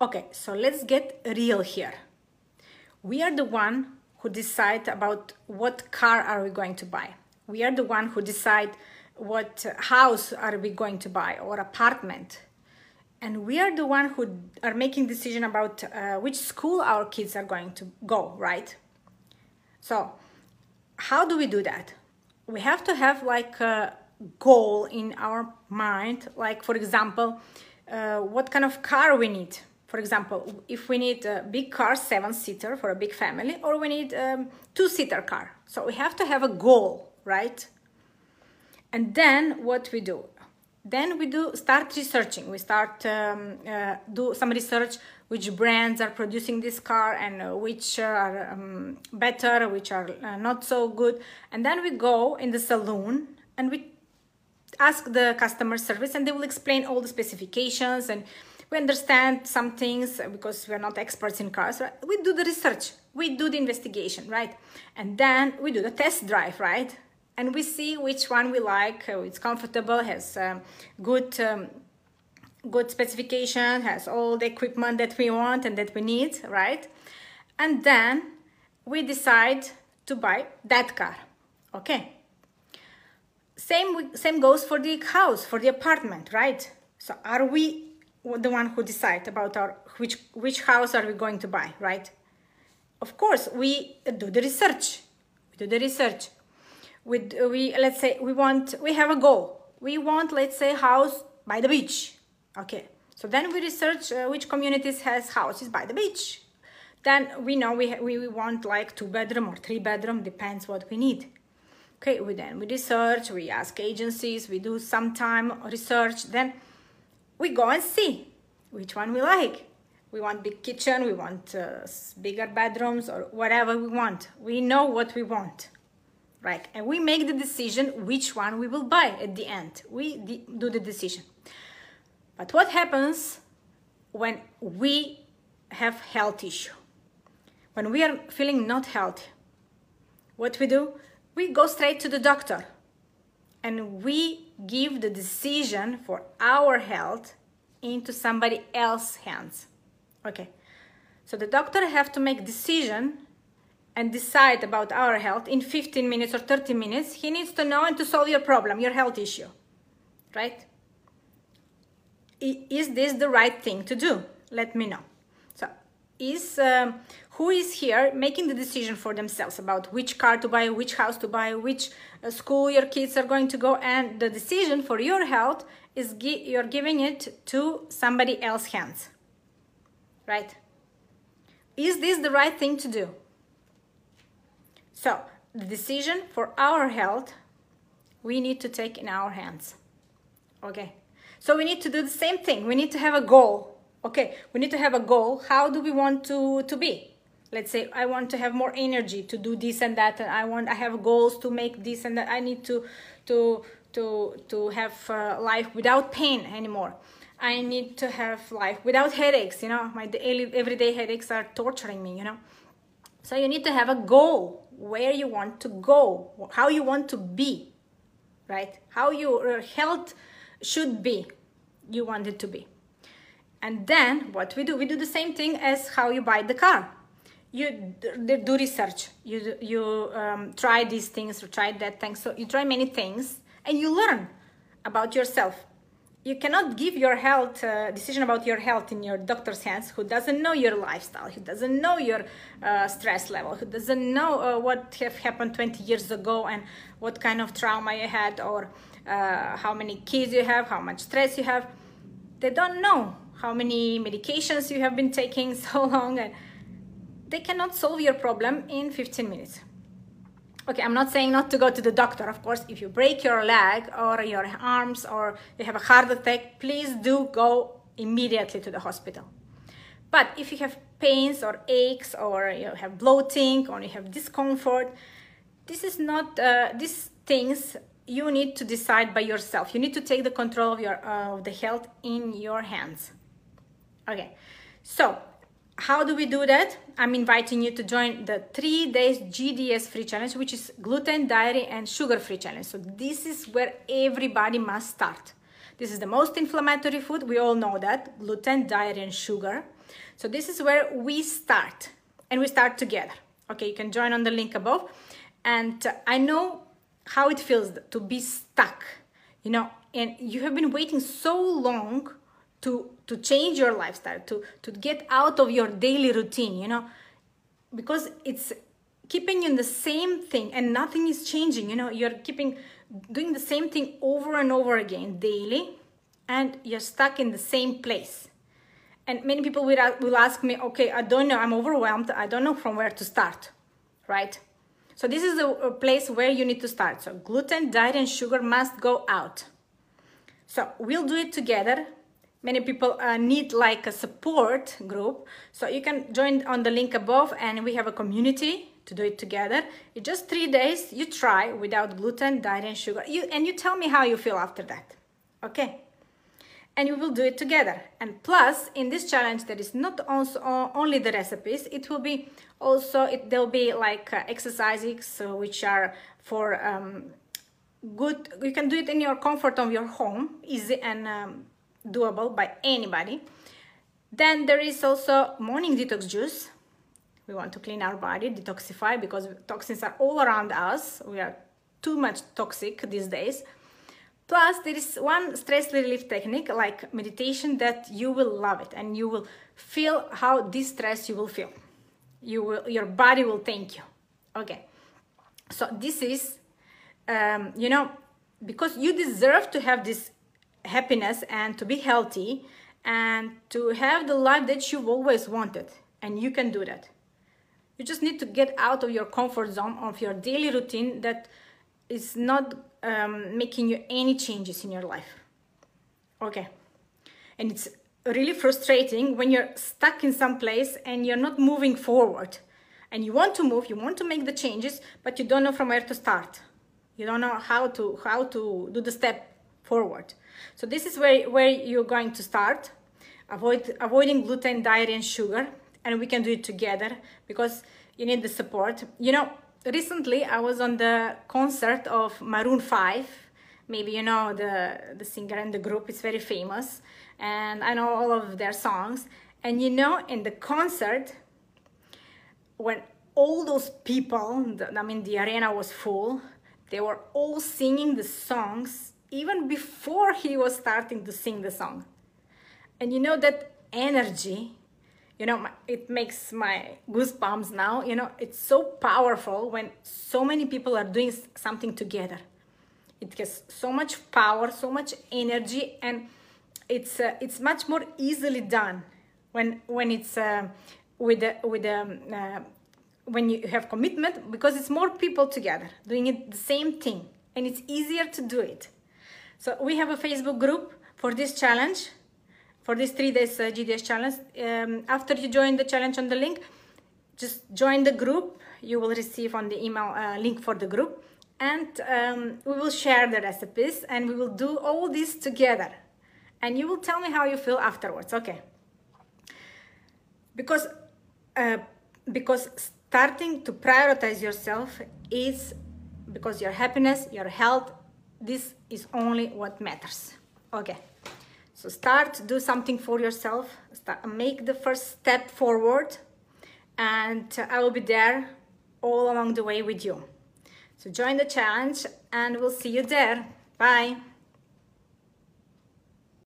Okay, so let's get real here. We are the one who decide about what car are we going to buy. We are the one who decide what house are we going to buy or apartment. And we are the one who are making decision about uh, which school our kids are going to go, right? So, how do we do that? We have to have like a goal in our mind, like for example, uh, what kind of car we need for example, if we need a big car, seven seater for a big family, or we need a um, two seater car. So we have to have a goal, right? And then what we do? Then we do start researching. We start um, uh, do some research which brands are producing this car and which are um, better, which are uh, not so good. And then we go in the saloon and we ask the customer service and they will explain all the specifications and we understand some things because we're not experts in cars right? we do the research. We do the investigation right? And then we do the test drive right? And we see which one we like uh, it's comfortable has um, good um, good specification has all the equipment that we want and that we need right? And then we decide to buy that car okay? Same same goes for the house for the apartment right? So are we the one who decide about our which which house are we going to buy right? Of course we do the research. We do the research. We, we let's say we want we have a goal. We want let's say house by the beach. Okay. So then we research uh, which communities has houses by the beach. Then we know we, we want like two bedroom or three bedroom depends what we need. Okay. We then we research we ask agencies we do some time research. Then we go and see which one we like. We want big kitchen, we want uh, bigger bedrooms or whatever we want. We know what we want, right? And we make the decision which one we will buy at the end. We do the decision. But what happens when we have health issue? When we are feeling not healthy, what we do? We go straight to the doctor and we give the decision for our health into somebody else's hands. Okay. So the doctor have to make decision and decide about our health in 15 minutes or 30 minutes. He needs to know and to solve your problem your health issue. Right? Is this the right thing to do? Let me know is um, who is here making the decision for themselves about which car to buy, which house to buy, which uh, school your kids are going to go, and the decision for your health is gi you're giving it to somebody else's hands, right? Is this the right thing to do? So the decision for our health, we need to take in our hands, okay? So we need to do the same thing. We need to have a goal. Okay, we need to have a goal. How do we want to, to be? let's say i want to have more energy to do this and that and i want i have goals to make this and that. I need to to to to have uh, life without pain anymore. I need to have life without headaches you know? My daily everyday headaches are torturing me you know? So you need to have a goal where you want to go how you want to be right? How your health should be you want it to be and then what we do? We do the same thing as how you buy the car. You do research. You you um, try these things or try that thing. So you try many things and you learn about yourself. You cannot give your health uh, decision about your health in your doctor's hands who doesn't know your lifestyle who doesn't know your uh, stress level who doesn't know uh, what have happened 20 years ago and what kind of trauma you had or uh, how many kids you have how much stress you have. They don't know how many medications you have been taking so long and they cannot solve your problem in 15 minutes. Okay, I'm not saying not to go to the doctor. Of course, if you break your leg or your arms or you have a heart attack, please do go immediately to the hospital. But if you have pains or aches or you have bloating or you have discomfort, this is not, uh, these things you need to decide by yourself. You need to take the control of your uh, of the health in your hands. Okay, so how do we do that? I'm inviting you to join the three days GDS free challenge, which is gluten, dairy, and sugar free challenge. So this is where everybody must start. This is the most inflammatory food. We all know that gluten, dairy, and sugar. So this is where we start and we start together. Okay, you can join on the link above. And uh, I know how it feels to be stuck, you know, and you have been waiting so long to to change your lifestyle, to to get out of your daily routine, you know, because it's keeping you in the same thing and nothing is changing, you know, you're keeping doing the same thing over and over again daily and you're stuck in the same place. And many people will, uh, will ask me, okay, I don't know, I'm overwhelmed, I don't know from where to start, right? So this is a place where you need to start. So gluten, diet and sugar must go out. So we'll do it together. Many people uh, need like a support group. So you can join on the link above and we have a community to do it together. It's just three days. You try without gluten, dairy, and sugar. You, and you tell me how you feel after that. Okay? and we will do it together. And plus, in this challenge, there is not also only the recipes. It will be also it there'll be like uh, exercises uh, which are for um, good. You can do it in your comfort of your home, easy and um, doable by anybody. Then there is also morning detox juice. We want to clean our body, detoxify because toxins are all around us. We are too much toxic these days. Plus, there is one stress relief technique like meditation that you will love it and you will feel how distressed you will feel. You will, your body will thank you. Okay. So this is, um, you know, because you deserve to have this happiness and to be healthy and to have the life that you've always wanted. And you can do that. You just need to get out of your comfort zone of your daily routine that is not um, making you any changes in your life. Okay. And it's really frustrating when you're stuck in some place and you're not moving forward. And you want to move, you want to make the changes, but you don't know from where to start. You don't know how to how to do the step forward. So this is where, where you're going to start. Avoid avoiding gluten, dairy, and sugar. And we can do it together because you need the support. You know, recently I was on the concert of Maroon 5. Maybe you know the, the singer and the group is very famous and I know all of their songs. And you know, in the concert, when all those people, I mean, the arena was full, they were all singing the songs even before he was starting to sing the song. And you know that energy you know it makes my goosebumps now you know it's so powerful when so many people are doing something together it has so much power so much energy and it's uh, it's much more easily done when when it's uh, with the, with um, uh, when you have commitment because it's more people together doing it the same thing and it's easier to do it so we have a facebook group for this challenge for this three days uh, GDS challenge. Um, after you join the challenge on the link, just join the group. You will receive on the email uh, link for the group and um, we will share the recipes and we will do all this together. And you will tell me how you feel afterwards, okay? Because, uh, because starting to prioritize yourself is because your happiness, your health, this is only what matters. Okay. So start, do something for yourself, start, make the first step forward and uh, I will be there all along the way with you. So join the challenge and we'll see you there. Bye.